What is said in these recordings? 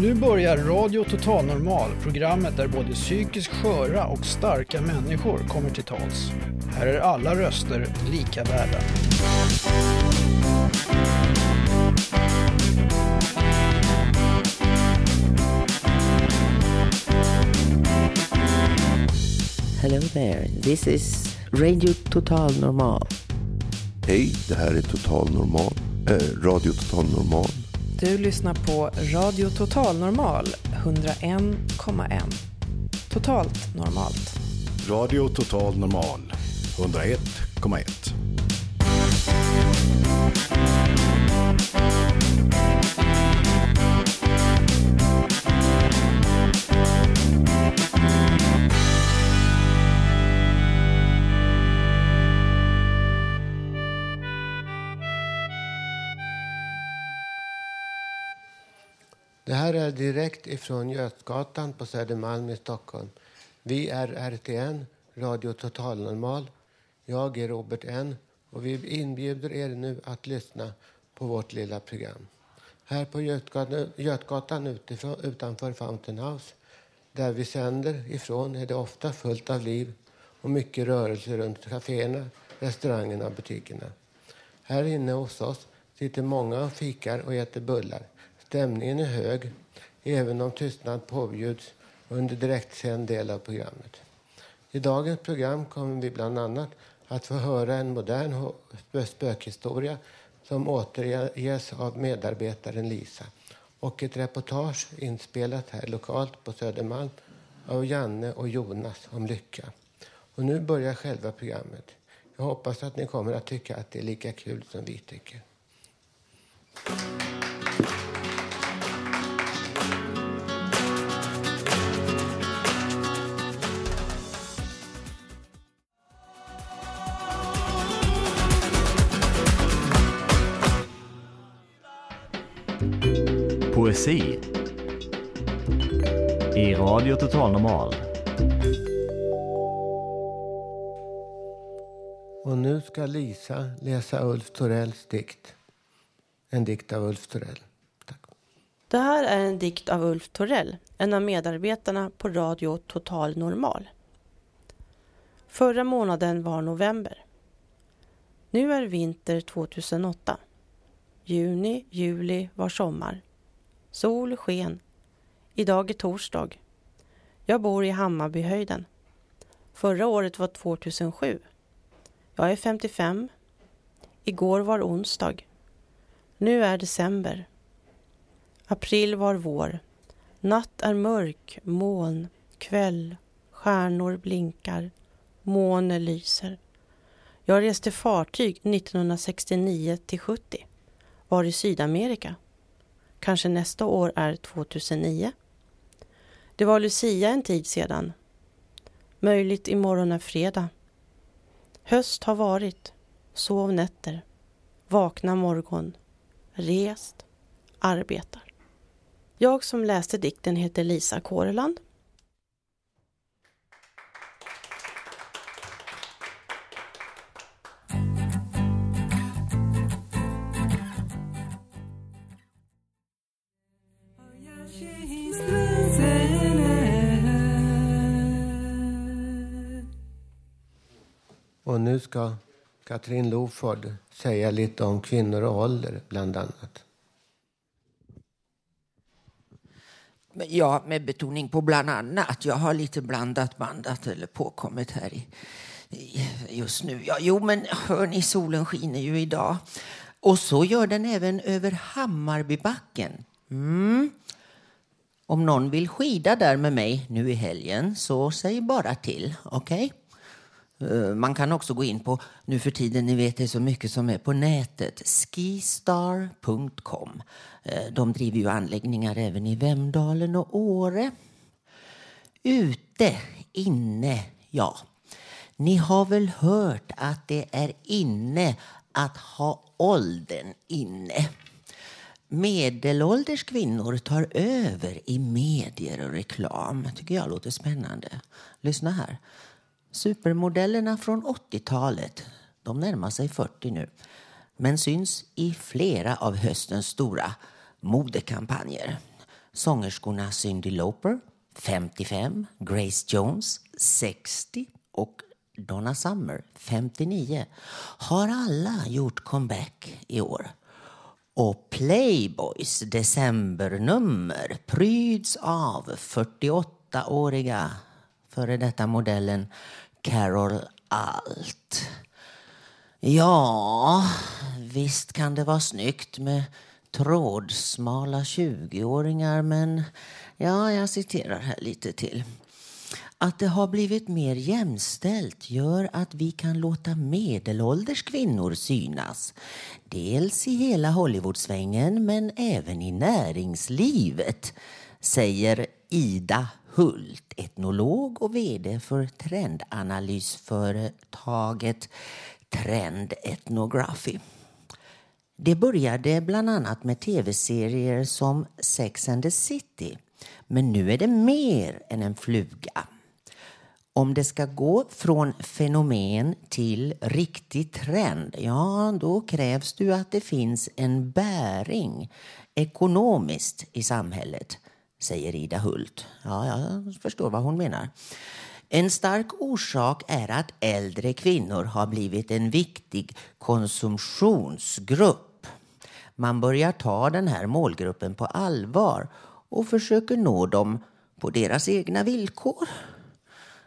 Nu börjar Radio Total Normal, programmet där både psykiskt sköra och starka människor kommer till tals. Här är alla röster lika värda. Hello there, this is Radio Total Normal. Hej, det här är Total Normal, äh, Radio Total Normal. Du lyssnar på Radio Total Normal 101,1. Totalt normalt. Radio Total Normal 101,1. Här är direkt ifrån Götgatan på Södermalm i Stockholm. Vi är RTN, Radio Total Normal. Jag är Robert N och vi inbjuder er nu att lyssna på vårt lilla program. Här på Götgatan, Götgatan utifrån, utanför Fountain House, där vi sänder ifrån, är det ofta fullt av liv och mycket rörelse runt kaféerna, restaurangerna och butikerna. Här inne hos oss sitter många och fikar och äter bullar. Stämningen är hög, även om tystnad påbjuds under direktsänd del av programmet. I dagens program kommer vi bland annat att få höra en modern spökhistoria som återges av medarbetaren Lisa och ett reportage inspelat här lokalt på Södermalm av Janne och Jonas om lycka. Och nu börjar själva programmet. Jag hoppas att ni kommer att tycka att det är lika kul som vi tycker. Poesi i Radio Total Normal. Och nu ska Lisa läsa Ulf Torells dikt. En dikt av Ulf Torell. Tack. Det här är en dikt av Ulf Torell, en av medarbetarna på Radio Total Normal. Förra månaden var november. Nu är vinter 2008. Juni, juli var sommar. Sol sken. Idag är torsdag. Jag bor i Hammarbyhöjden. Förra året var 2007. Jag är 55. Igår var onsdag. Nu är december. April var vår. Natt är mörk, moln, kväll, stjärnor blinkar, måne lyser. Jag reste fartyg 1969 till 70. Var i Sydamerika. Kanske nästa år är 2009. Det var Lucia en tid sedan. Möjligt imorgon är fredag. Höst har varit. Sov nätter. Vakna morgon. Rest. Arbetar. Jag som läste dikten heter Lisa Kåreland. Och nu ska Katrin Loford säga lite om kvinnor och ålder, bland annat. Ja, med betoning på bland annat. Jag har lite blandat bandat eller påkommit här i, i, just nu. Ja, jo, men hörni, solen skiner ju idag. Och så gör den även över Hammarbybacken. Mm. Om någon vill skida där med mig nu i helgen så säg bara till, okej? Okay? Eh, man kan också gå in på, nu för tiden, ni vet det är så mycket som är på nätet, skistar.com. Eh, de driver ju anläggningar även i Vemdalen och Åre. Ute, inne, ja. Ni har väl hört att det är inne att ha åldern inne. Medelålders kvinnor tar över i medier och reklam. tycker jag låter spännande. Lyssna här. Supermodellerna från 80-talet, de närmar sig 40 nu, men syns i flera av höstens stora modekampanjer. sångerskorna Cyndi Lauper, 55, Grace Jones, 60 och Donna Summer, 59, har alla gjort comeback i år. Och Playboys decembernummer pryds av 48-åriga före detta modellen Carol Alt. Ja, visst kan det vara snyggt med trådsmala 20-åringar men ja, jag citerar här lite till. Att det har blivit mer jämställt gör att vi kan låta medelålders kvinnor synas. Dels i hela Hollywoodsvängen men även i näringslivet, säger Ida Hult, etnolog och vd för trendanalysföretaget Trend Ethnography. Det började bland annat med tv-serier som Sex and the City. Men nu är det mer än en fluga. Om det ska gå från fenomen till riktig trend, ja, då krävs det att det finns en bäring ekonomiskt i samhället, säger Ida Hult. Ja, jag förstår vad hon menar. En stark orsak är att äldre kvinnor har blivit en viktig konsumtionsgrupp. Man börjar ta den här målgruppen på allvar och försöker nå dem på deras egna villkor.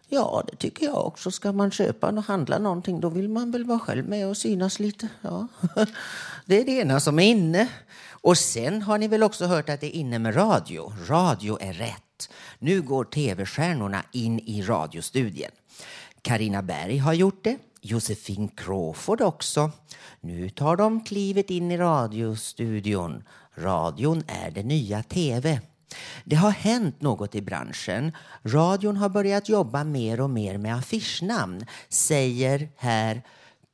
Ja, det tycker jag också. Ska man köpa och handla någonting då vill man väl vara själv med och synas lite. Ja. Det är det ena som är inne. Och sen har ni väl också hört att det är inne med radio. Radio är rätt. Nu går tv-stjärnorna in i radiostudien. Karina Berg har gjort det. Josefin Crawford också. Nu tar de klivet in i radiostudion. Radion är det nya tv. Det har hänt något i branschen. Radion har börjat jobba mer och mer med affischnamn, säger här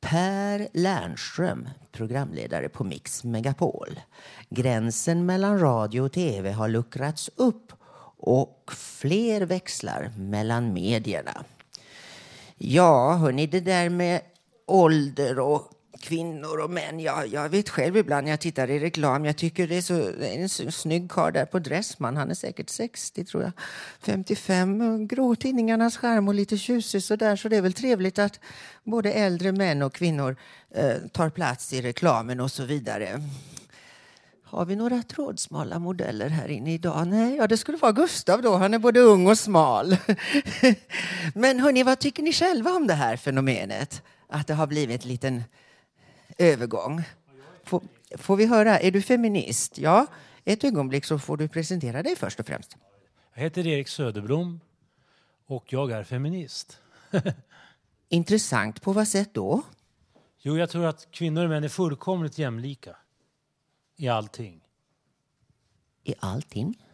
Per Lernström, programledare på Mix Megapol. Gränsen mellan radio och tv har luckrats upp och fler växlar mellan medierna. Ja, hörni, det där med ålder och kvinnor och män. Jag, jag vet själv ibland när jag tittar i reklam, jag tycker det är så en så snygg karl där på Dressman. Han är säkert 60 tror jag. 55, grå tidningarnas skärm och lite tjusig sådär. Så det är väl trevligt att både äldre män och kvinnor eh, tar plats i reklamen och så vidare. Har vi några trådsmala modeller här inne idag? Nej, ja, det skulle vara Gustav då. Han är både ung och smal. Men hörni, vad tycker ni själva om det här fenomenet? Att det har blivit en liten övergång. Får, får vi höra, är du feminist? Ja, ett ögonblick så får du presentera dig först och främst. Jag heter Erik Söderblom och jag är feminist. Intressant, på vad sätt då? Jo, jag tror att kvinnor och män är fullkomligt jämlika i allting. I allting?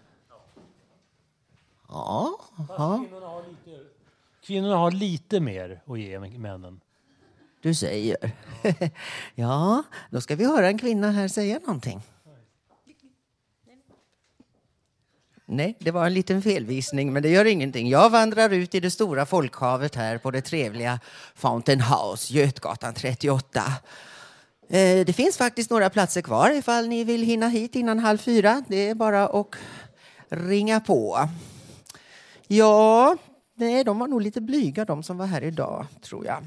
Ja. ja. Kvinnorna, har lite, kvinnorna har lite mer att ge männen. Du säger. ja, då ska vi höra en kvinna här säga någonting. Nej, det var en liten felvisning, men det gör ingenting. Jag vandrar ut i det stora folkhavet här på det trevliga Fountain House, Götgatan 38. Eh, det finns faktiskt några platser kvar ifall ni vill hinna hit innan halv fyra. Det är bara att ringa på. Ja, nej, de var nog lite blyga de som var här idag, tror jag.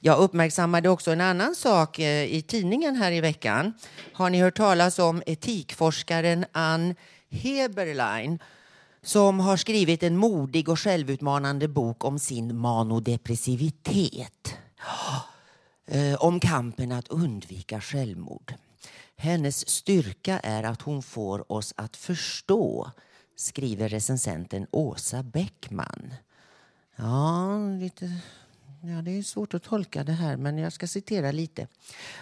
Jag uppmärksammade också en annan sak eh, i tidningen här i veckan. Har ni hört talas om etikforskaren Ann Heberlein som har skrivit en modig och självutmanande bok om sin manodepressivitet. Eh, om kampen att undvika självmord. Hennes styrka är att hon får oss att förstå, skriver recensenten Åsa Bäckman. Ja, lite Ja, det är svårt att tolka det här, men jag ska citera lite.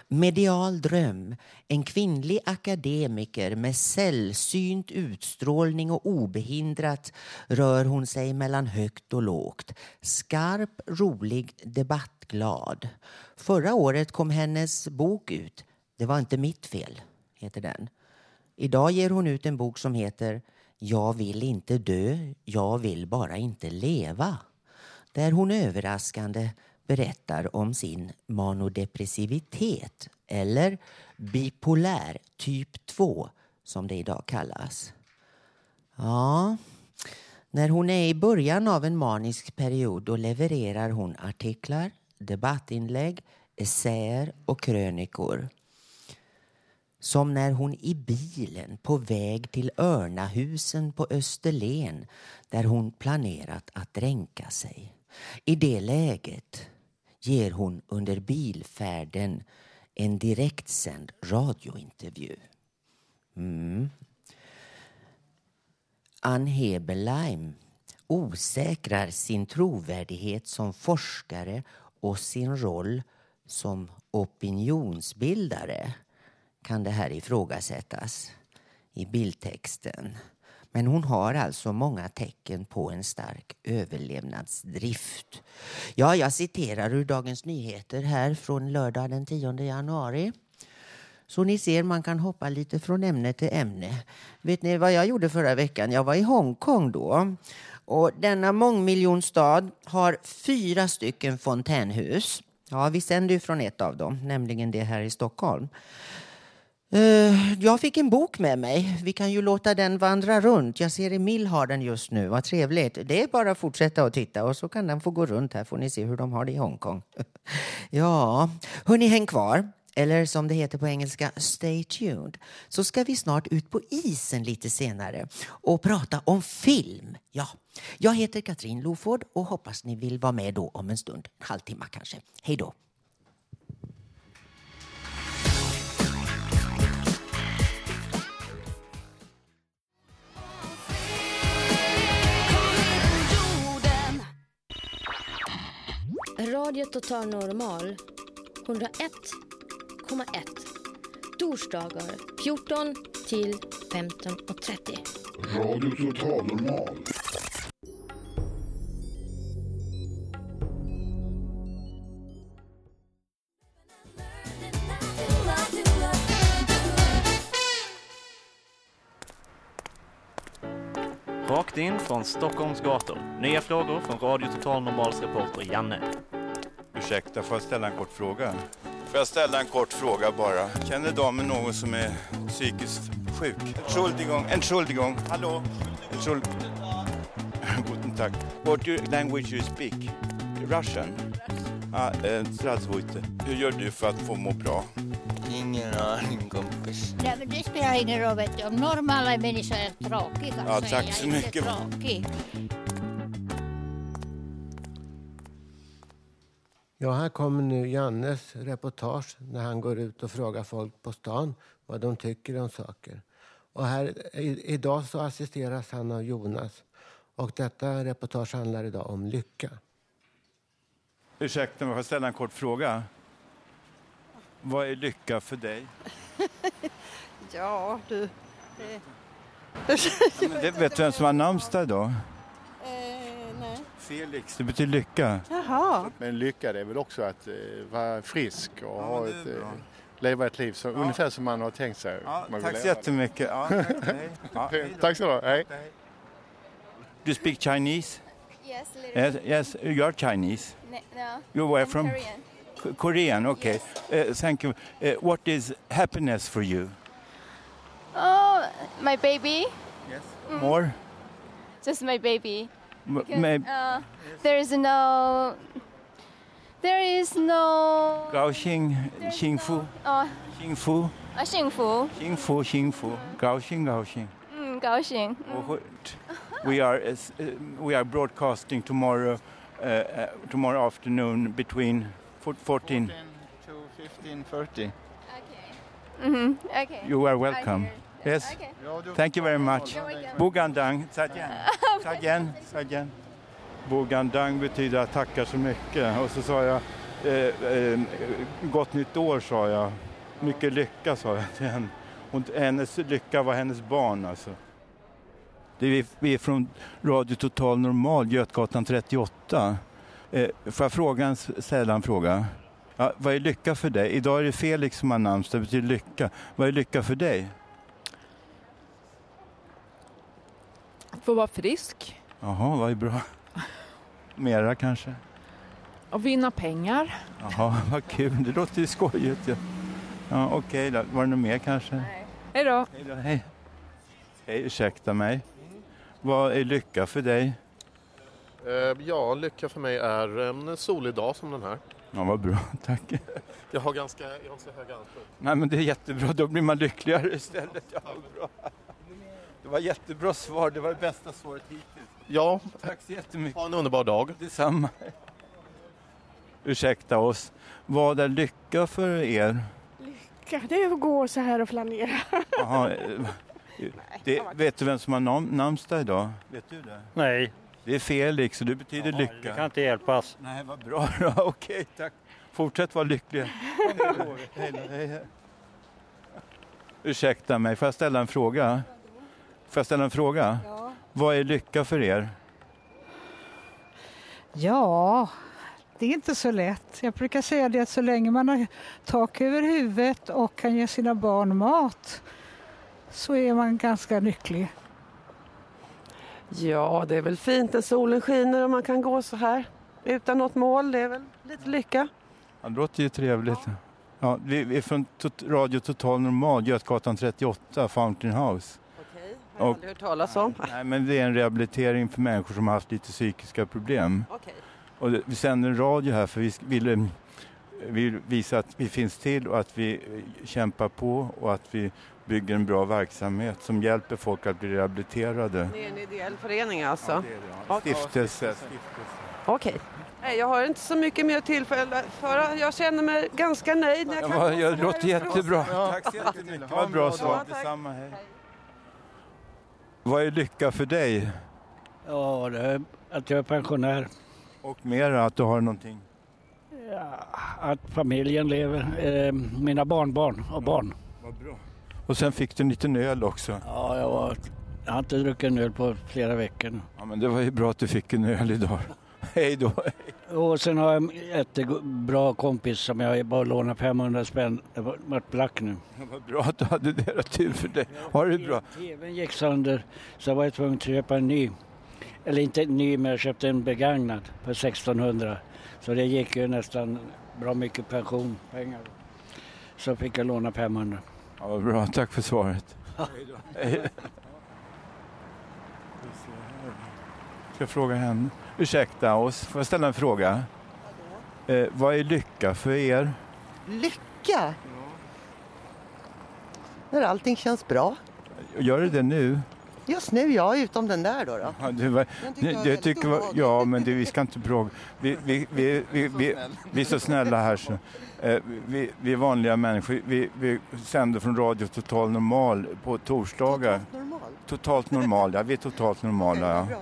Medial dröm. En kvinnlig akademiker med sällsynt utstrålning och obehindrat rör hon sig mellan högt och lågt. Skarp, rolig, debattglad. Förra året kom hennes bok ut. Det var inte mitt fel, heter den. Idag ger hon ut en bok som heter Jag vill inte dö, jag vill bara inte leva där hon överraskande berättar om sin manodepressivitet eller bipolär typ 2 som det idag kallas. Ja, när hon är i början av en manisk period då levererar hon artiklar, debattinlägg, essäer och krönikor. Som när hon i bilen på väg till Örnahusen på Österlen där hon planerat att dränka sig. I det läget ger hon under bilfärden en direktsänd radiointervju. Mm. Ann Heberlein osäkrar sin trovärdighet som forskare och sin roll som opinionsbildare kan det här ifrågasättas i bildtexten. Men hon har alltså många tecken på en stark överlevnadsdrift. Ja, jag citerar ur Dagens Nyheter här från lördag den 10 januari. Så ni ser, man kan hoppa lite från ämne till ämne. Vet ni vad jag gjorde förra veckan? Jag var i Hongkong då. Och denna mångmiljonstad har fyra stycken fontänhus. Ja, vi sänder ju från ett av dem, nämligen det här i Stockholm. Eh, jag fick en bok med mig. Vi kan ju låta den vandra runt. Jag ser Emil har den just nu. Vad trevligt. Det är bara att fortsätta och titta och så kan den få gå runt här får ni se hur de har det i Hongkong. ja, hörni, häng kvar. Eller som det heter på engelska, stay tuned. Så ska vi snart ut på isen lite senare och prata om film. Ja, jag heter Katrin Loford och hoppas ni vill vara med då om en stund. En halvtimme kanske. Hej då. Radio Total Normal 101,1 Torsdagar 14 till 15.30 Radio Total Normal. Rakt in från Stockholms gator. Nya frågor från Radio Total Normals reporter Janne. Ursäkta, får jag ställa en kort fråga? Får jag ställa en kort fråga bara? Känner damen någon som är psykiskt sjuk? Entschuldigung, Entschuldigung, hallå? Entschuld... Guten Tag. What your language you speak? Russian? Ah, eh. Hur gör du för att få må bra? Ingen aning kompis. Nej, men det spelar ingen roll. Vet du. Om normala människor är tråkiga Ja, så tack är jag så inte mycket. tråkig. Ja, här kommer nu Jannes reportage när han går ut och frågar folk på stan vad de tycker om saker. Och här, i, idag så assisteras han av Jonas. Och detta reportage handlar idag om lycka. Ursäkta, får jag ställa en kort fråga? Vad är lycka för dig? Ja, du. Det... Ja, men det vet du vem som har namnsdag idag? Eh, nej. Felix, det betyder lycka. Jaha. Men lycka det är väl också att eh, vara frisk och Ja, ha ett, eh, leva ett liv så, Ja. ungefär som man har tänkt sig. Ja, tack så jättemycket. Ja, då. tack så du. Hej. Do you speak Chinese? Yes, Yes, bit. yes, you are Chinese. Ne- no. You're where I'm from? Korean. K- Korean, okay. Uh, thank you. Uh, what is happiness for you? Oh, my baby. Yes. Mm. More? Just my baby. M- Because, maybe- uh, there is no. There is no. Gaoxing, Xingfu, Oh, Xingfu, uh, 幸福. Xingfu, Xingfu, Gaoxing, Gaoxing. Mm, 高兴. Och what- We are uh, s- uh, we are broadcasting tomorrow uh, uh, tomorrow afternoon between four- 14. to 15.30. Mhm, okay. You are welcome. Yes. Okay. Thank you very much. Bogandang, Sadjan. Sadjan, Sadjan. Bogandang betyder jag tackar så mycket. Och så sa jag eh, eh, gott nytt år sa jag. Mycket lycka sa jag till henne. Och hennes lycka var hennes barn alltså. Det är, vi är från Radio Total Normal, Götgatan 38. Eh, får jag fråga en, ställa en fråga? Ja, vad är lycka för dig? Idag är det Felix som har namnsdag, det betyder lycka. Vad är lycka för dig? Få vara frisk Jaha, vad är bra. Mera kanske? och vinna pengar. Jaha, vad kul. Det låter ju skojigt. Ja, ja okej då. Var det något mer kanske? Hej då. Hej då. Hej. Hej, ursäkta mig. Vad är lycka för dig? Eh, Ja, lycka för mig är en solig dag som den här. Ja, vad bra, tack. Jag har ganska, jag har så höga anspråk. Nej, men det är jättebra, då blir man lyckligare istället. Ja, bra. Det var jättebra svar, det var det bästa svaret hittills. Ja, Tack så jättemycket. ha en underbar dag. Detsamma. Ursäkta oss. Vad är lycka för er? Lycka, det är att gå så här och flanera. Jaha, eh, det, vet du vem som har nam namnsdag idag? Vet du det? Nej. Det är Felix och det betyder lycka. Det kan inte hjälpas. Nej, vad bra då. Okej, tack. Fortsätt vara lyckliga. Hej hej, hej. Ursäkta mig, får jag ställa en fråga? Får jag ställa en fråga? Ja. Vad är lycka för er? Ja, det är inte så lätt. Jag brukar säga det att så länge man har tak över huvudet och kan ge sina barn mat så är man ganska lycklig. Ja, det är väl fint när solen skiner och man kan gå så här utan något mål. Det är väl lite lycka. Ja, det låter ju trevligt. Ja, vi, vi är från Radio Total Normal, Götgatan 38, Fountain House. Har jag aldrig hört talas om. Nej, men det är en rehabilitering för människor som har haft lite psykiska problem. Okej. Och det, vi sänder en radio här för vi sk- vill, eh, vill visa att vi finns till och att vi eh, kämpar på och att vi bygger en bra verksamhet som hjälper folk att bli rehabiliterade. Det är en ideell förening alltså? Okej. Stiftelse. Okej. Nej, jag har inte så mycket mer tillfälle för jag känner mig ganska nöjd. Jag kan Ja, ja, det låter jättebra. ifrån. Tack så jättemycket. Vad bra svar. Ja. Detsamma, hej. Vad är lycka för dig? Ja, att jag är pensionär. Och mera att du har någonting? Ja, att familjen lever. Eh, mina barnbarn och barn. Vad bra. Och sen fick du en liten öl också. Ja, jag, var, jag har inte druckit en öl på flera veckor. Ja, men det var ju bra att du fick en öl idag. Hej då. Och sen har jag en jättebra kompis som jag bara lånade 500 spänn. Det var- vart black nu. Vad bra att du hade det. Då, Tur för dig. Ha det bra. TVn gick sönder så jag var tvungen att köpa en ny. Eller inte en ny men jag köpte en begagnad för 1600. Så det gick ju nästan bra mycket pensionpengar. Så fick jag låna 500. Ja, vad bra. Tack för svaret. Hej. Ska jag fråga henne? Ursäkta oss, får jag ställa en fråga? Eh, vad är lycka för er? Lycka? När allting känns bra. Gör det det nu? Just nu, ja, utom den där då. då. Ja, det var, Den tycker jag jag tycker, var- ja, men det, vi ska inte bråka. Vi, vi, vi, vi, vi, vi är så snälla här så. Eh, vi, vi är vanliga människor. Vi, vi sänder från Radio Total Normal på torsdagar. Normal. Totalt normal, ja. Vi är totalt normala, ja.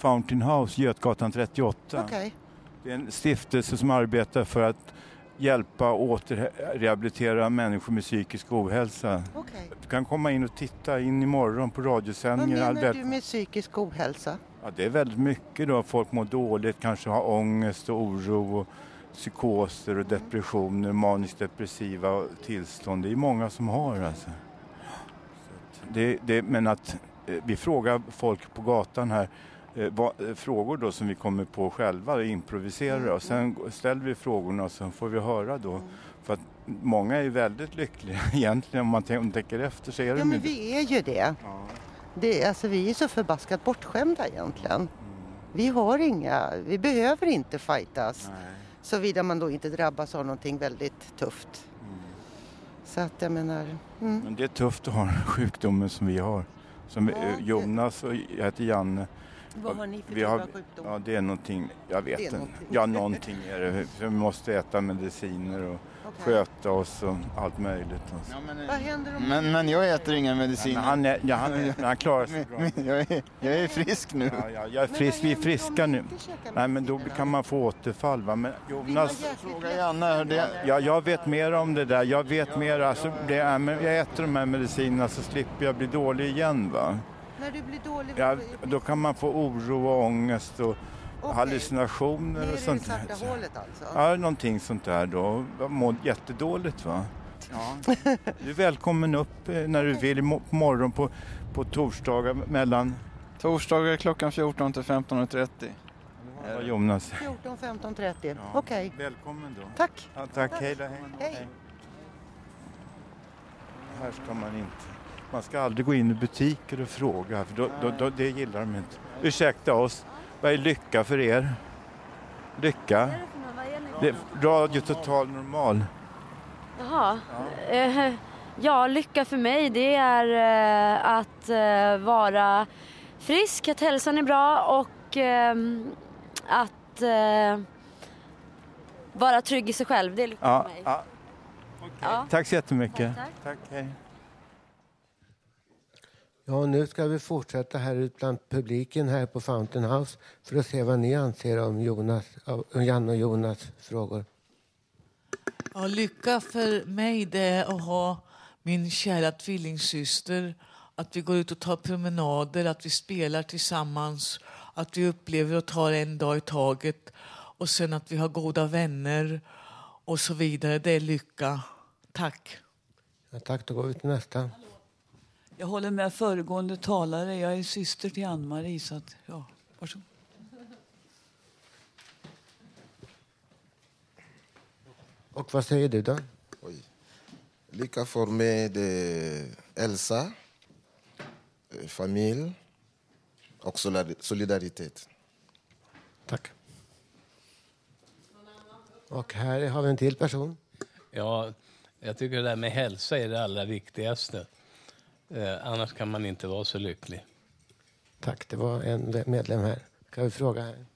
Fountain House, Götgatan 38. Okej. Det är en stiftelse som arbetar för att hjälpa och återrehabilitera människor med psykisk ohälsa. Okej. Du kan komma in och titta in imorgon på Vad radiosändningen. menar du med psykisk ohälsa? Ja, det är väldigt mycket då. Folk mår dåligt, kanske har ångest och oro och psykoser och depressioner, maniskt depressiva tillstånd. Det är många som har alltså. Det, det, men att eh, vi frågar folk på gatan här eh, vad, eh, frågor då som vi kommer på själva och improviserar och sen ställer vi frågorna och sen får vi höra då. För att många är väldigt lyckliga egentligen om man tänker efter så är Ja, de men inte. vi är ju det. det alltså, vi är så förbaskat bortskämda egentligen. Vi har inga, vi behöver inte fightas. Såvida man då inte drabbas av någonting väldigt tufft. Så att jag menar, mm. Men det är tufft att ha sjukdomen som vi har. Som eh, Jonas och jag heter Janne. Vad har ni för vi typ har, av sjukdom? Ja, det är någonting, jag vet inte. någonting. Ja, någonting är det. Vi måste äta mediciner och sköta oss och allt möjligt. Alltså. Vad händer om... Men, men jag äter inga mediciner. Ja, men han, är, ja, han, han klarar sig bra. jag, är, jag är frisk nu. Ja, ja, jag är frisk, vi är friska nu. Nej, men då kan man få återfall. Va? Men Jonas, Fråga Janne. Det... ja, jag vet mer om det där. Jag vet mer. Alltså, det är, men jag äter de här medicinerna så slipper jag bli dålig igen. Va? När du blir dålig, Ja, då kan man få oro och ångest och hallucinationer Ner i och det sånt svarta hålet alltså? Ja, någonting sånt där då. Jag mår jättedåligt va. Ja. Du är välkommen upp eh, när du vill på morgon på, på torsdagar mellan... Torsdagar klockan 14 till 15.30. Ja, Jonas. 14, 15, 30. Okej. Välkommen då. Tack. Ja, tack, hej då. Hej. Hej. Här ska man inte. Man ska aldrig gå in i butiker och fråga, för då, då, då, det gillar de inte. Ursäkta oss, vad är lycka för er? Lycka? Det är radio total normal. Jaha. Eh, Ja, lycka för mig det är eh, att eh, vara frisk, att hälsan är bra och att vara trygg i sig själv. Det är lycka Ja, för mig. ja. Ja. Tack så jättemycket. Tack, tack hej. Ja, nu ska vi fortsätta här ut bland publiken här på Fountain House för att se vad ni anser om Jonas, om Janne och Jonas frågor. Ja, lycka för mig det är att ha min kära tvillingsyster. Att vi går ut och tar promenader, att vi spelar tillsammans. Att vi upplever och tar en dag i taget. Och sen att vi har goda vänner och så vidare. Det är lycka. Tack. Ja, tack, då går vi till nästa. Jag håller med föregående talare. Jag är syster till Ann-Marie. Så att, ja, varsågod. Och vad säger du då? Oj. Lycka för mig det är Elsa, eh, familj och solidar- solidaritet. Tack. Och här har vi en till person. Ja, jag tycker det där med hälsa är det allra viktigaste. Eh, annars kan man inte vara så lycklig. Tack, det var en medlem här. Kan vi fråga här?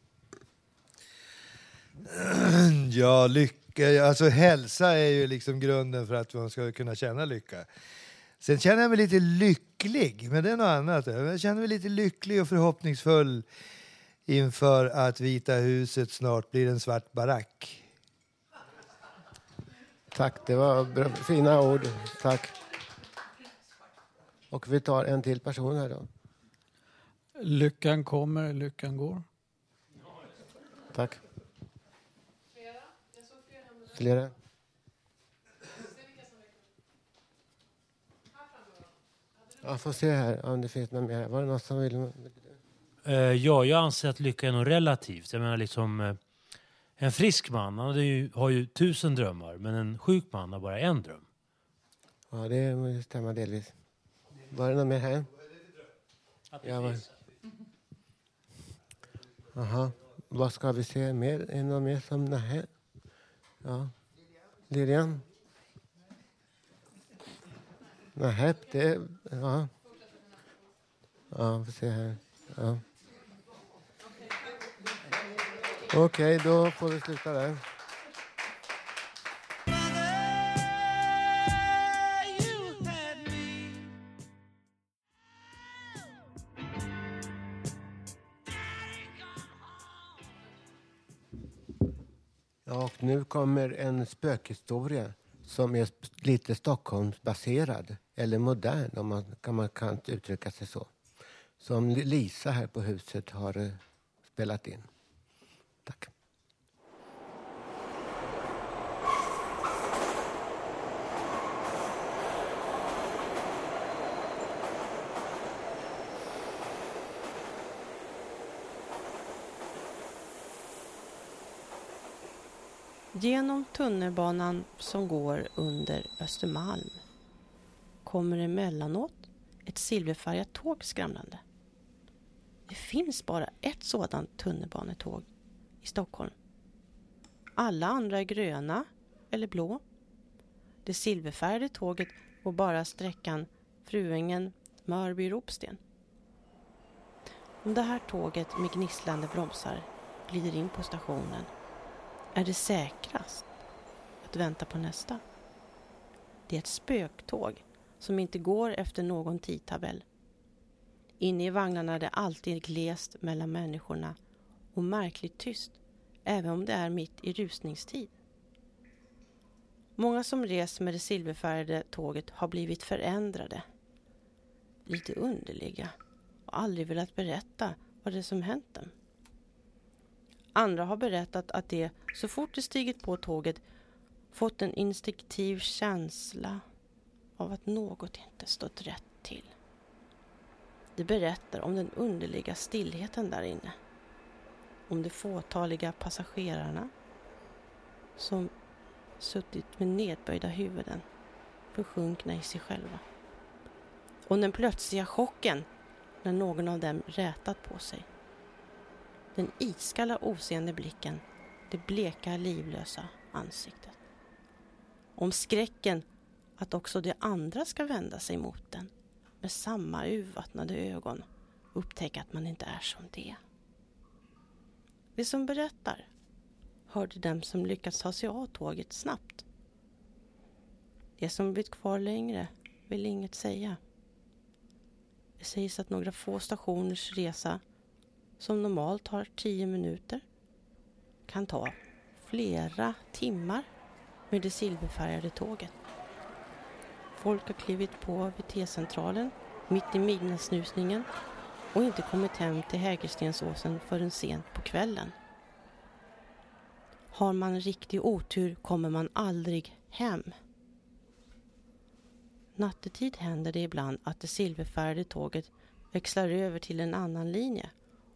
Ja, lycka. Alltså hälsa är ju liksom grunden för att man ska kunna känna lycka. Sen känner jag mig lite lycklig, men det är något annat. Jag känner mig lite lycklig och förhoppningsfull inför att Vita huset snart blir en svart barack. Tack, det var fina ord. Tack. Och vi tar en till person här då. Lyckan kommer, lyckan går. Tack. Flera? Jag får se här om det finns något mer. Var det någon som vill? Eh, ja, jag anser att lycka är något relativt. Jag menar liksom... eh, en frisk man han har ju, har ju tusen drömmar, men en sjuk man har bara en dröm. Ja, det stämmer delvis. Var det något mer här? Ja, var... Aha. Vad ska vi se mer? Är det något mer som... det Nej. Ja. Lilian? Nej, det... Ja. Ja, vi får se här. Ja. Okej, då får vi sluta där. Nu kommer en spökhistoria som är lite Stockholmsbaserad, eller modern om man kan, man kan uttrycka sig så. Som Lisa här på huset har eh, spelat in. Tack. Genom tunnelbanan som går under Östermalm kommer emellanåt ett silverfärgat tåg skramlande. Det finns bara ett sådant tunnelbanetåg i Stockholm. Alla andra är gröna eller blå. Det silverfärgade tåget går bara sträckan Fruängen, Mörby, Ropsten. Om det här tåget med gnisslande bromsar glider in på stationen är det säkrast att vänta på nästa. Det är ett spöktåg som inte går efter någon tidtabell. Inne i vagnarna är det alltid glest mellan människorna och märkligt tyst, även om det är mitt i rusningstid. Många som reser med det silverfärgade tåget har blivit förändrade, lite underliga och aldrig velat berätta vad det är som hänt dem. Andra har berättat att de så fort de stigit på tåget fått en instinktiv känsla av att något inte stått rätt till. De berättar om den underliga stillheten där inne. Om de fåtaliga passagerarna som suttit med nedböjda huvuden, försjunkna i sig själva. Och den plötsliga chocken när någon av dem rätat på sig. Den iskalla oseende blicken, det bleka livlösa ansiktet. Om skräcken att också de andra ska vända sig mot den med samma urvattnade ögon och upptäcka att man inte är som det. De som berättar hörde dem som lyckats ta sig av tåget snabbt. De som blivit kvar längre vill inget säga. Det sägs att några få stationers resa som normalt tar tio minuter kan ta flera timmar med det silverfärgade tåget. Folk har klivit på vid T-centralen mitt i midnattssnusningen och inte kommit hem till Hägerstensåsen förrän sent på kvällen. Har man riktig otur kommer man aldrig hem. Nattetid händer det ibland att det silverfärgade tåget växlar över till en annan linje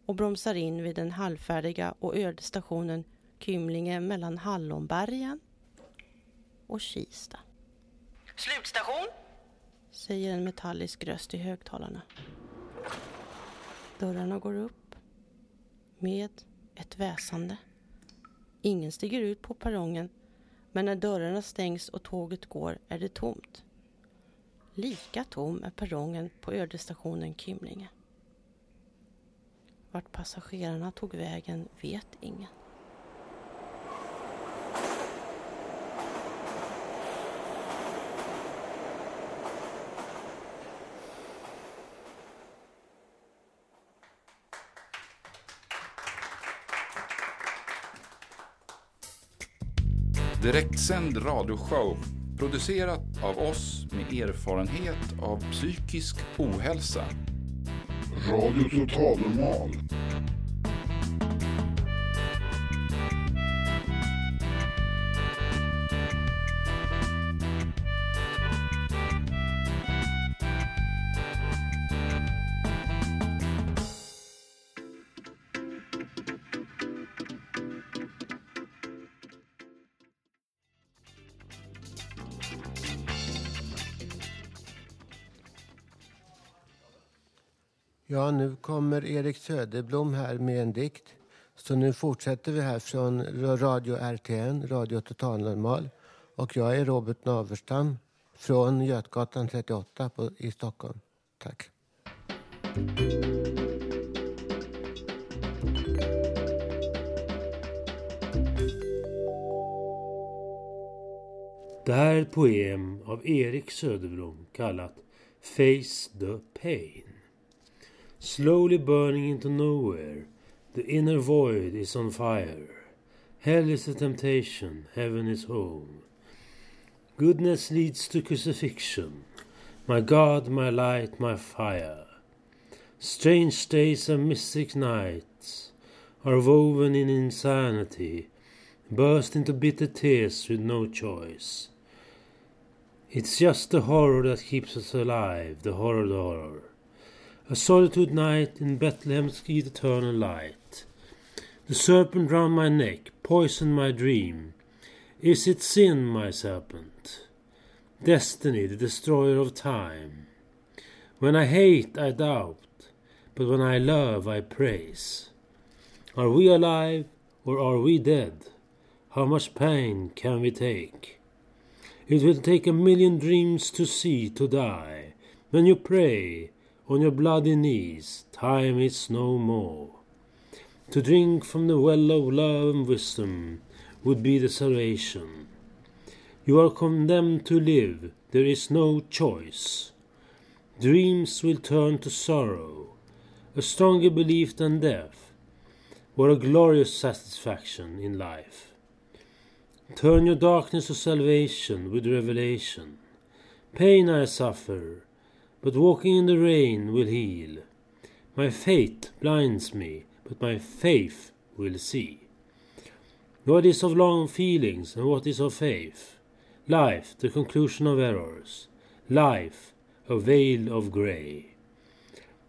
och bromsar in vid den halvfärdiga och öde stationen Kymlinge mellan Hallonbergen och Kista. Slutstation! säger en metallisk röst i högtalarna. Dörrarna går upp med ett väsande. Ingen stiger ut på perrongen men när dörrarna stängs och tåget går är det tomt. Lika tom är perrongen på ödestationen Kymlinge. Vart passagerarna tog vägen vet ingen. Direktsänd radioshow producerat av oss med erfarenhet av psykisk ohälsa. Radio Total Normal. Ja, nu kommer Erik Söderblom här med en dikt. Så nu fortsätter vi här från Radio RTN, Radio Total Normal. Och jag är Robert Naverstam från Götgatan 38 på, i Stockholm. Tack. Det här är ett poem av Erik Söderblom kallat Face the Pain. Slowly burning into nowhere, the inner void is on fire. Hell is a temptation, heaven is home. Goodness leads to crucifixion. My God, my light, my fire. Strange days and mystic nights are woven in insanity, burst into bitter tears with no choice. It's just the horror that keeps us alive, the horror, the horror. A solitude night in Bethlehem's eternal light. The serpent round my neck poisoned my dream. Is it sin, my serpent? Destiny, the destroyer of time. When I hate, I doubt, but when I love, I praise. Are we alive or are we dead? How much pain can we take? It will take a million dreams to see to die. When you pray, on your bloody knees, time is no more. To drink from the well of love and wisdom would be the salvation. You are condemned to live, there is no choice. Dreams will turn to sorrow, a stronger belief than death, or a glorious satisfaction in life. Turn your darkness to salvation with revelation. Pain I suffer, but walking in the rain will heal. My fate blinds me, but my faith will see. What is of long feelings and what is of faith? Life, the conclusion of errors. Life, a veil of grey.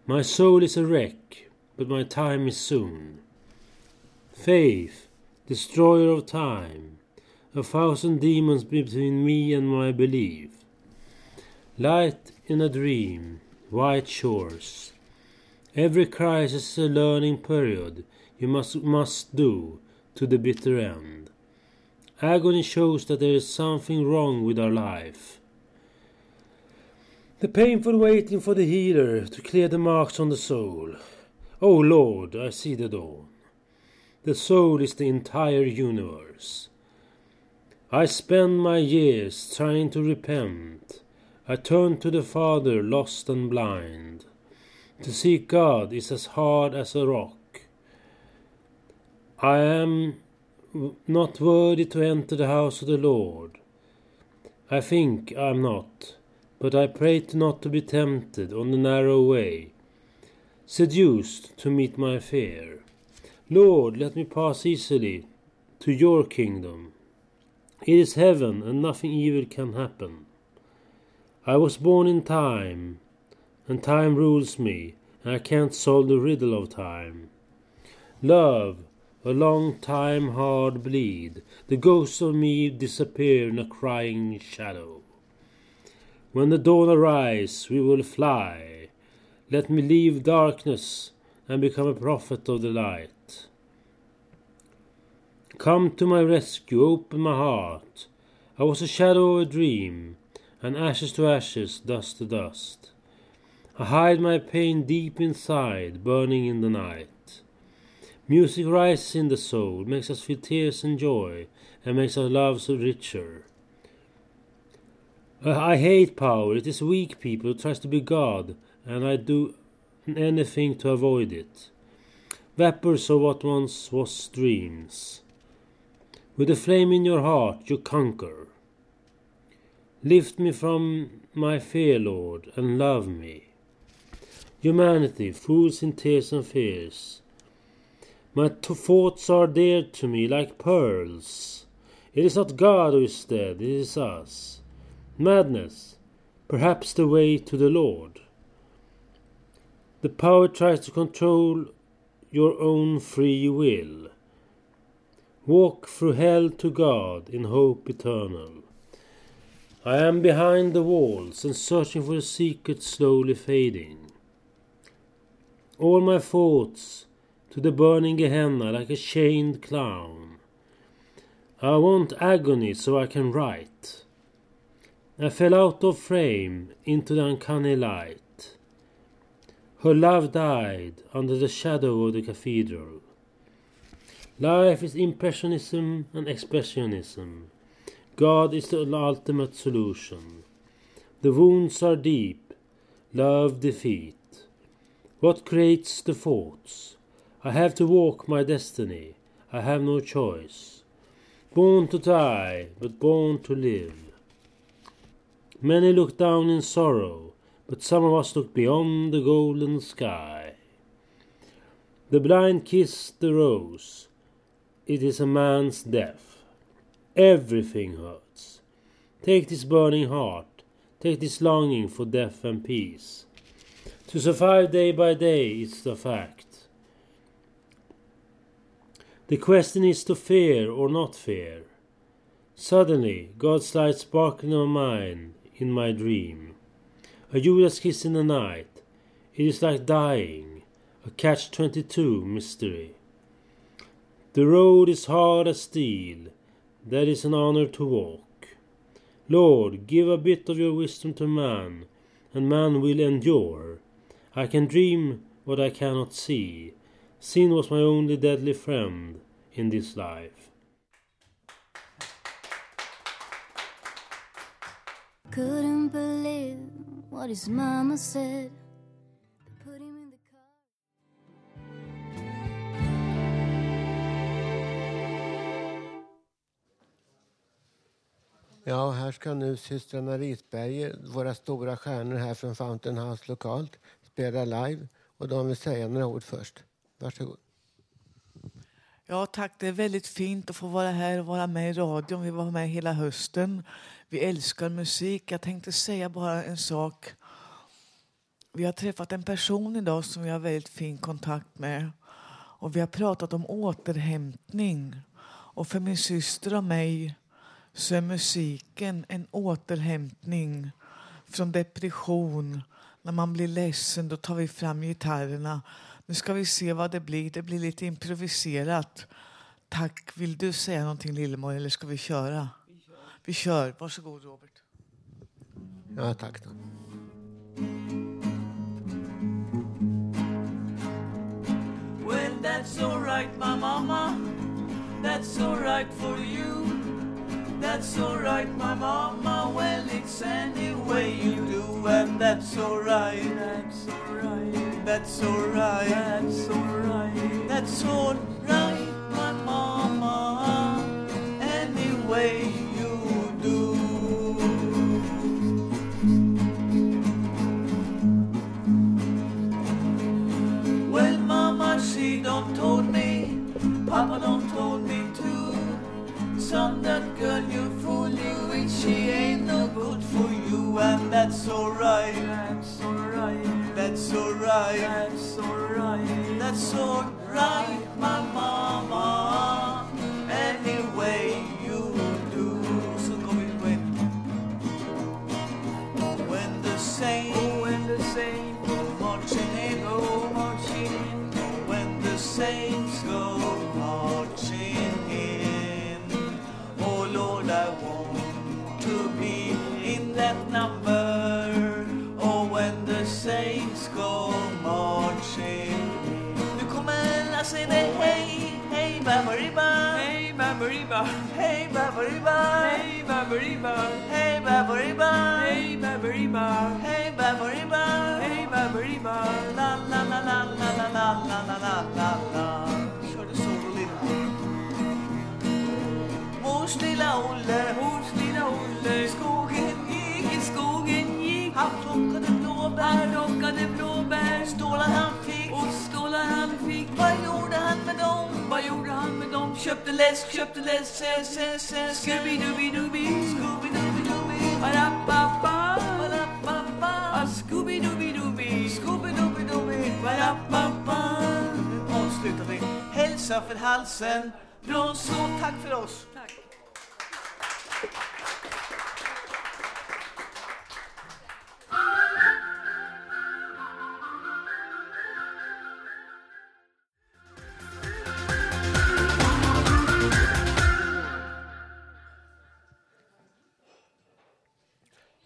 My soul is a wreck, but my time is soon. Faith, destroyer of time, a thousand demons between me and my belief. Light in a dream, white shores. Every crisis is a learning period you must, must do to the bitter end. Agony shows that there is something wrong with our life. The painful waiting for the healer to clear the marks on the soul. Oh Lord, I see the dawn. The soul is the entire universe. I spend my years trying to repent. I turn to the Father lost and blind. To seek God is as hard as a rock. I am not worthy to enter the house of the Lord. I think I am not, but I pray not to be tempted on the narrow way, seduced to meet my fear. Lord, let me pass easily to your kingdom. It is heaven, and nothing evil can happen. I was born in time, and time rules me, and I can't solve the riddle of time. Love, a long time hard bleed, the ghost of me disappear in a crying shadow. When the dawn arise, we will fly. Let me leave darkness and become a prophet of the light. Come to my rescue, open my heart. I was a shadow of a dream, and ashes to ashes, dust to dust. I hide my pain deep inside, burning in the night. Music rises in the soul, makes us feel tears and joy, and makes our love so richer. Uh, I hate power. It is weak people who tries to be God, and I do anything to avoid it. Vapors of what once was dreams. With a flame in your heart, you conquer. Lift me from my fear, Lord, and love me. Humanity, fools in tears and fears. My thoughts are dear to me like pearls. It is not God who is dead, it is us. Madness, perhaps the way to the Lord. The power tries to control your own free will. Walk through hell to God in hope eternal. I am behind the walls and searching for a secret slowly fading. All my thoughts to the burning Gehenna like a chained clown. I want agony so I can write. I fell out of frame into the uncanny light. Her love died under the shadow of the cathedral. Life is impressionism and expressionism. God is the ultimate solution. The wounds are deep, love defeat. What creates the thoughts? I have to walk my destiny. I have no choice. Born to die, but born to live. Many look down in sorrow, but some of us look beyond the golden sky. The blind kiss the rose. It is a man's death. Everything hurts. Take this burning heart, take this longing for death and peace. To survive day by day is the fact. The question is to fear or not fear. Suddenly, God's light sparkling on mine in my dream. A Judas kiss in the night. It is like dying, a catch 22 mystery. The road is hard as steel. That is an honor to walk. Lord, give a bit of your wisdom to man, and man will endure. I can dream what I cannot see. Sin was my only deadly friend in this life. Couldn't believe what his mama said. Ja, här ska nu systrarna Risberger, våra stora stjärnor här från Fountain House lokalt, spela live och de vill säga några ord först. Varsågod. Ja, tack. Det är väldigt fint att få vara här och vara med i radion. Vi var med hela hösten. Vi älskar musik. Jag tänkte säga bara en sak. Vi har träffat en person idag som vi har väldigt fin kontakt med. Och vi har pratat om återhämtning. Och för min syster och mig så är musiken en återhämtning från depression, När man blir ledsen då tar vi fram gitarrerna. Nu ska vi se vad det blir. Det blir lite improviserat. Tack. Vill du säga någonting Lillemor eller ska vi köra? Vi kör. Varsågod Robert. Ja, tack då. Well, that's alright, my mama. That's alright for you. That's alright, my mama. Well, it's any way you do, and that's alright. That's alright. That's alright. That's alright. That's alright, my mama. Any way you do. Well, mama, she don't told me. Papa don't told me too. Son, that girl that's alright. That's alright. That's alright. That's alright. That's alright, my mama. Baberiba, hey baberiba, hey baberiba, hey baberiba, hey baberiba, la la la la la la la la la la la la. Körde det. Mors lilla Olle, mors lilla Olle, skogen gick, i skogen gick. Han plockade blåbär, han blåbär, stålar han fick, och stålar han fick. Vad gjorde han med dem? Vad gjorde han med dem? Köpte läsk, köpte läsk, se, se, se, Scooby-Dooby-Dooby, Scooby-Dooby-Dooby, Ba-da-ba-ba, Scooby-Dooby-Dooby, Scooby-Dooby-Dooby, Warappappa Nu avslutar vi. Hälsa för halsen. Bra så, tack för oss. Tack.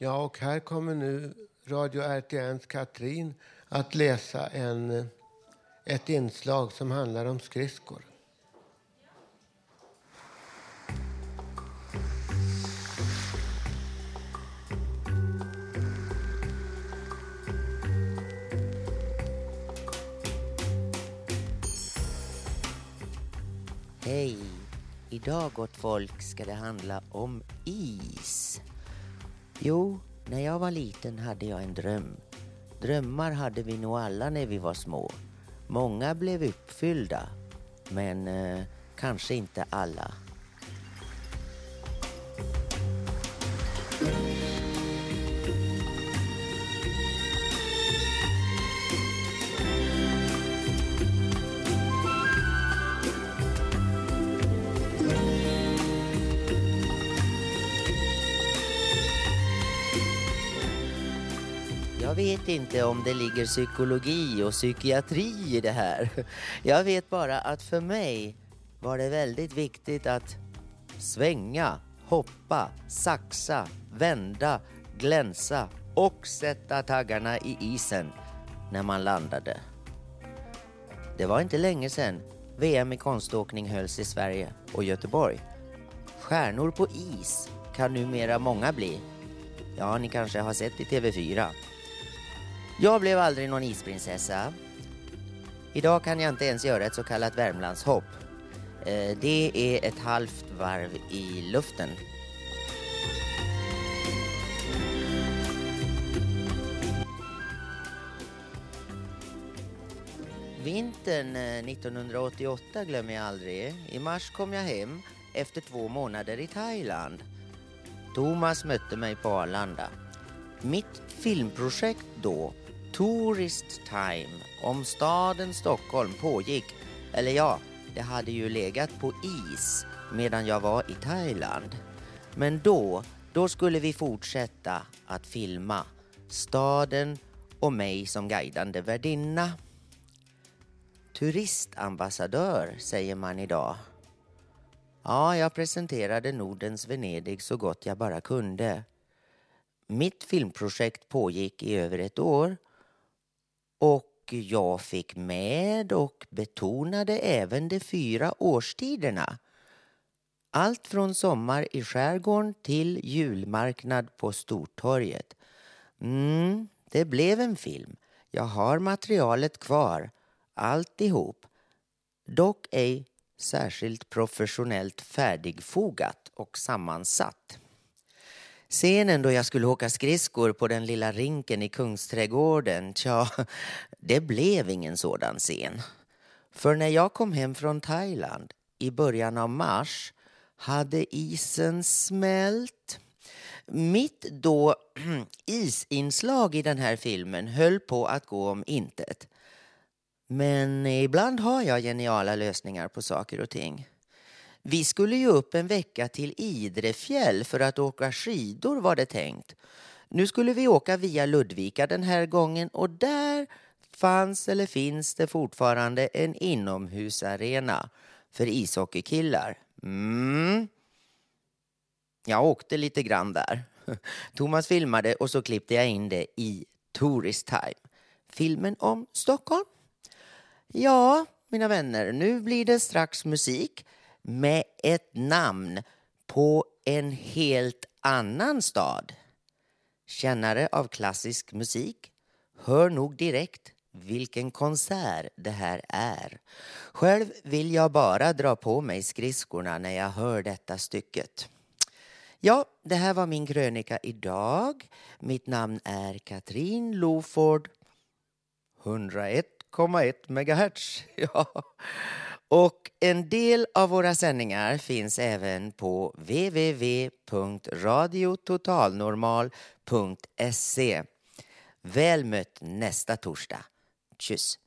Ja, och här kommer nu Radio RTNs Katrin att läsa en, ett inslag som handlar om skridskor. Hej! Idag gott folk ska det handla om is. Jo, när jag var liten hade jag en dröm. Drömmar hade vi nog alla när vi var små. Många blev uppfyllda, men eh, kanske inte alla. Vet inte om det ligger psykologi och psykiatri i det här. Jag vet bara att för mig var det väldigt viktigt att svänga, hoppa, saxa, vända, glänsa och sätta taggarna i isen när man landade. Det var inte länge sedan VM i konståkning hölls i Sverige och Göteborg. Stjärnor på is kan numera många bli. Ja, ni kanske har sett i TV4. Jag blev aldrig någon isprinsessa. Idag kan jag inte ens göra ett så kallat Värmlandshopp. Eh, det är ett halvt varv i luften. Vintern eh, 1988 glömmer jag aldrig. I mars kom jag hem efter två månader i Thailand. Thomas mötte mig på Arlanda. Mitt filmprojekt då, Tourist Time, om staden Stockholm pågick. Eller ja, det hade ju legat på is medan jag var i Thailand. Men då, då skulle vi fortsätta att filma staden och mig som guidande värdinna. Turistambassadör säger man idag. Ja, jag presenterade Nordens Venedig så gott jag bara kunde. Mitt filmprojekt pågick i över ett år och jag fick med och betonade även de fyra årstiderna. Allt från sommar i skärgården till julmarknad på Stortorget. Mm, det blev en film. Jag har materialet kvar, alltihop. Dock ej särskilt professionellt färdigfogat och sammansatt. Scenen då jag skulle åka skridskor på den lilla rinken i Kungsträdgården, tja, det blev ingen sådan scen. För när jag kom hem från Thailand i början av mars hade isen smält. Mitt då isinslag i den här filmen höll på att gå om intet. Men ibland har jag geniala lösningar på saker och ting. Vi skulle ju upp en vecka till Idrefjäll för att åka skidor var det tänkt. Nu skulle vi åka via Ludvika den här gången och där fanns eller finns det fortfarande en inomhusarena för ishockeykillar. Mm. Jag åkte lite grann där. Thomas filmade och så klippte jag in det i Tourist Time. Filmen om Stockholm. Ja, mina vänner, nu blir det strax musik med ett namn på en helt annan stad. Kännare av klassisk musik hör nog direkt vilken konsert det här är. Själv vill jag bara dra på mig skridskorna när jag hör detta stycket. Ja, det här var min krönika idag. Mitt namn är Katrin Loford. 101,1 megahertz. Ja. Och en del av våra sändningar finns även på www.radiototalnormal.se. Väl mött nästa torsdag. Tschüss!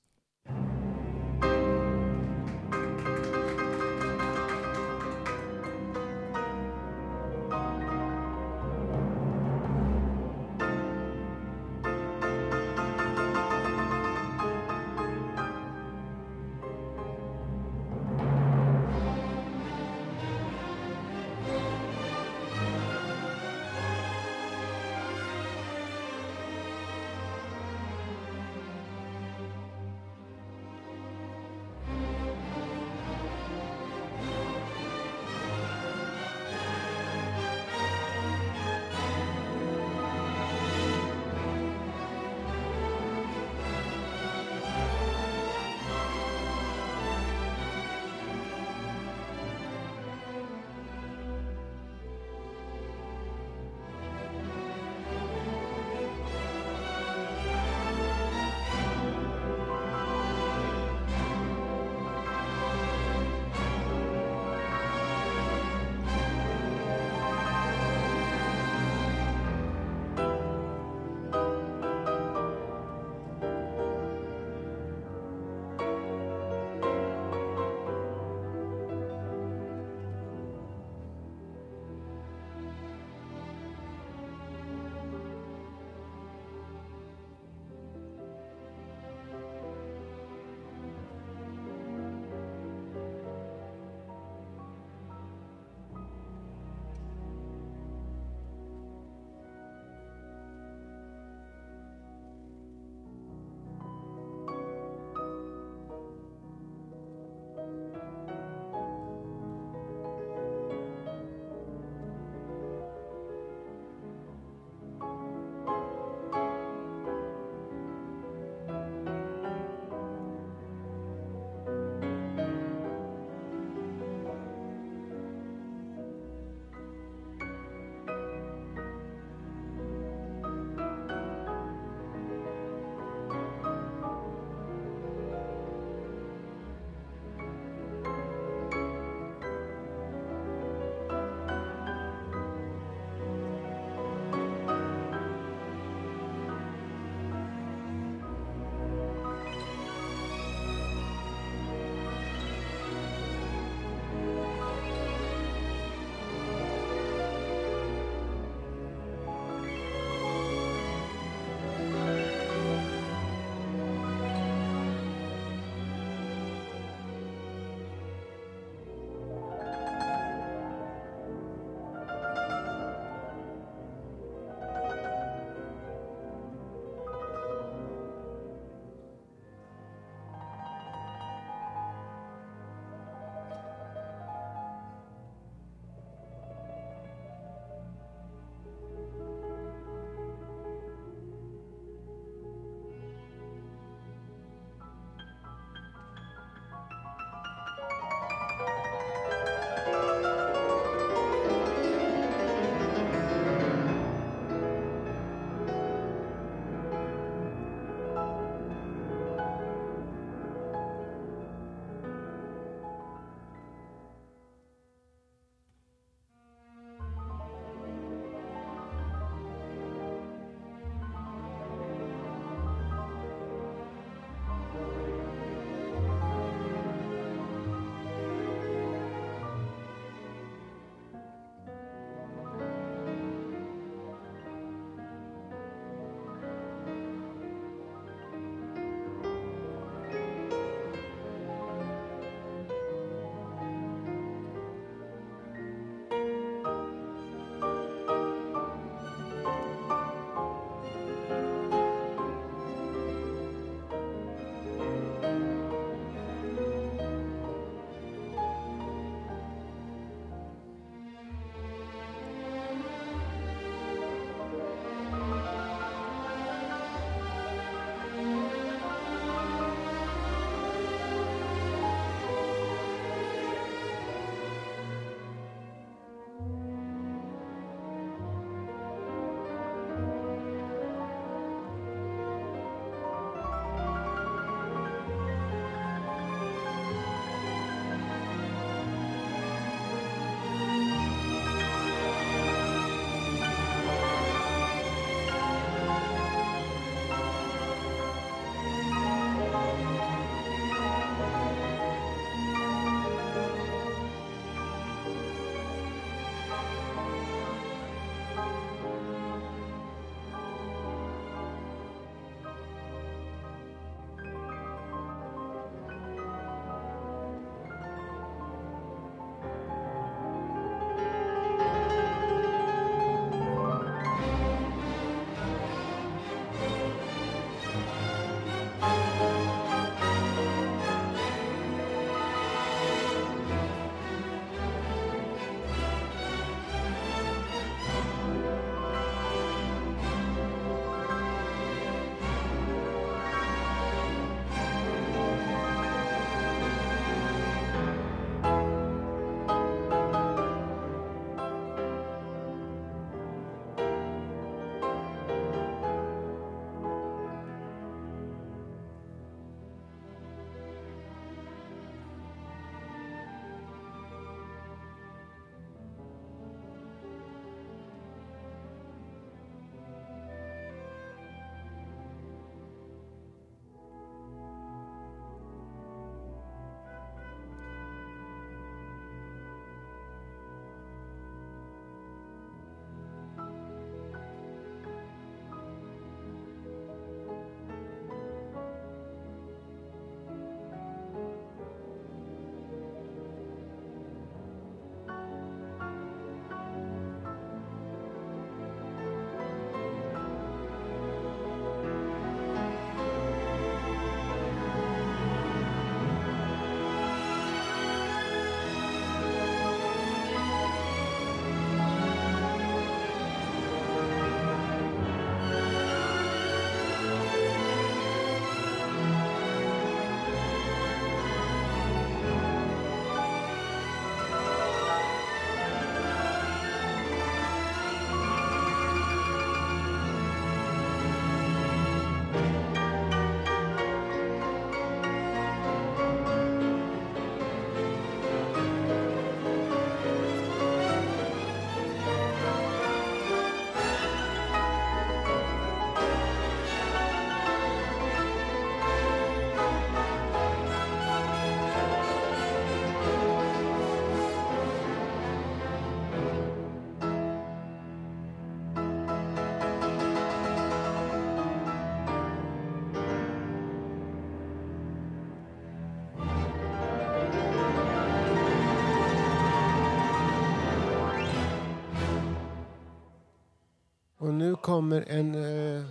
Kommer en... Eh,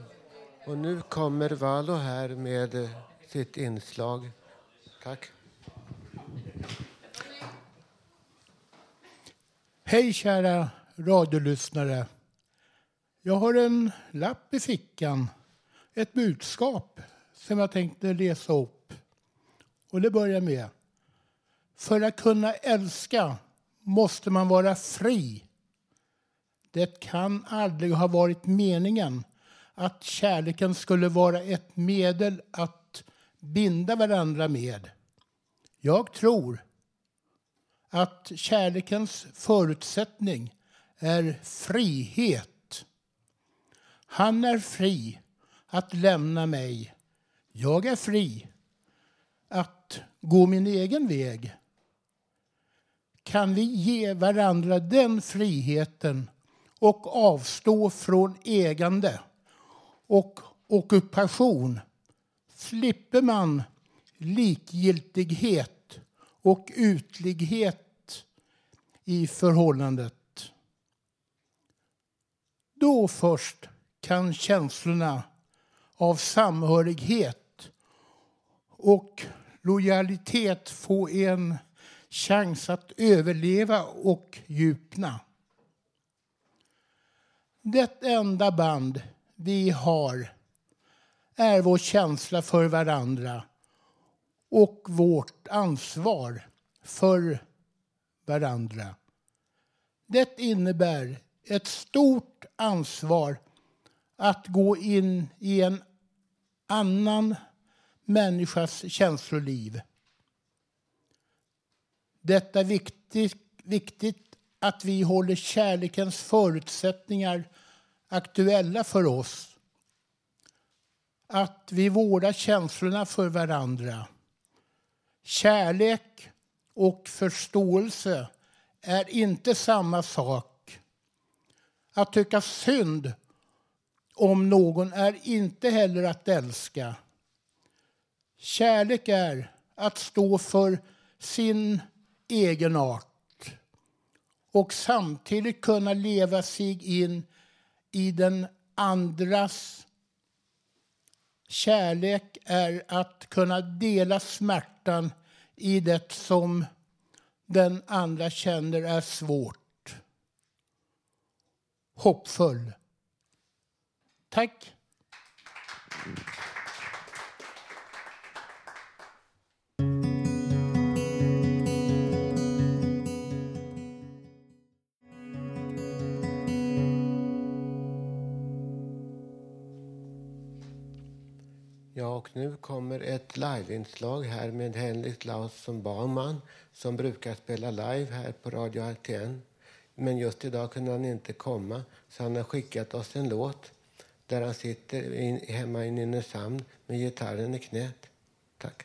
och nu kommer Valo här med eh, sitt inslag. Tack. Hej kära radiolyssnare. Jag har en lapp i fickan. Ett budskap som jag tänkte läsa upp. Och det börjar med. För att kunna älska måste man vara fri. Det kan aldrig ha varit meningen att kärleken skulle vara ett medel att binda varandra med. Jag tror att kärlekens förutsättning är frihet. Han är fri att lämna mig. Jag är fri att gå min egen väg. Kan vi ge varandra den friheten och avstå från ägande och ockupation slipper man likgiltighet och utlighet i förhållandet. Då först kan känslorna av samhörighet och lojalitet få en chans att överleva och djupna. Det enda band vi har är vår känsla för varandra och vårt ansvar för varandra. Det innebär ett stort ansvar att gå in i en annan människas känsloliv. Detta är viktigt, viktigt att vi håller kärlekens förutsättningar aktuella för oss. Att vi vårdar känslorna för varandra. Kärlek och förståelse är inte samma sak. Att tycka synd om någon är inte heller att älska. Kärlek är att stå för sin egen art och samtidigt kunna leva sig in i den andras Kärlek är att kunna dela smärtan i det som den andra känner är svårt. Hoppfull. Tack. Och nu kommer ett liveinslag här med Henrik Lausson Baumann som brukar spela live här på Radio RTN. Men just idag kunde han inte komma, så han har skickat oss en låt där han sitter in, hemma i Nynäshamn med gitarren i knät. Tack.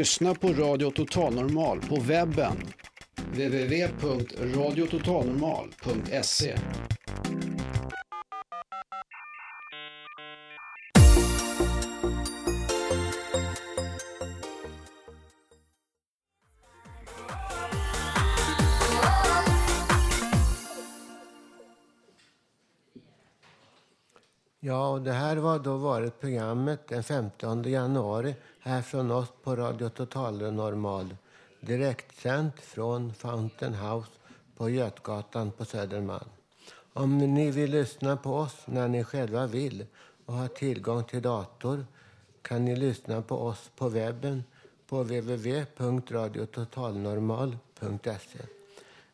Lyssna på Radio Total Normal på webben www.radiototalnormal.se Ja, och det här var då varit programmet den 15 januari här från oss på Radio Total Normal. Direktsänt från Fountain House på Götgatan på Södermalm. Om ni vill lyssna på oss när ni själva vill och har tillgång till dator kan ni lyssna på oss på webben på www.radiototalnormal.se.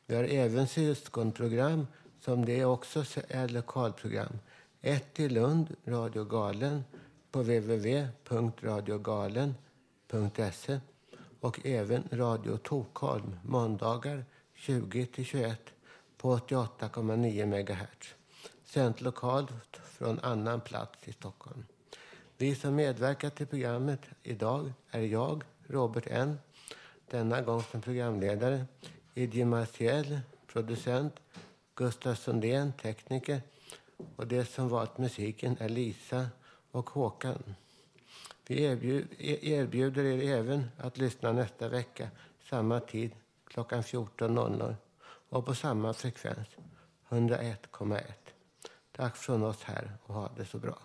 Vi har även syskonprogram som det också är lokalprogram. Ett i Lund, Radio Galen, på www.radiogalen.se och även Radio Tokholm måndagar 20-21 på 88,9 MHz. Sänt lokalt från annan plats i Stockholm. Vi som medverkar till programmet idag är jag, Robert N. Denna gång som programledare. Idje Marciel, producent. Gustav Sundén, tekniker. Och det som valt musiken är Lisa och Håkan. Vi e-, erbjuder er även att lyssna nästa vecka, samma tid, klockan 14.00 och på samma frekvens, 101,1. Tack från oss här och ha det så bra.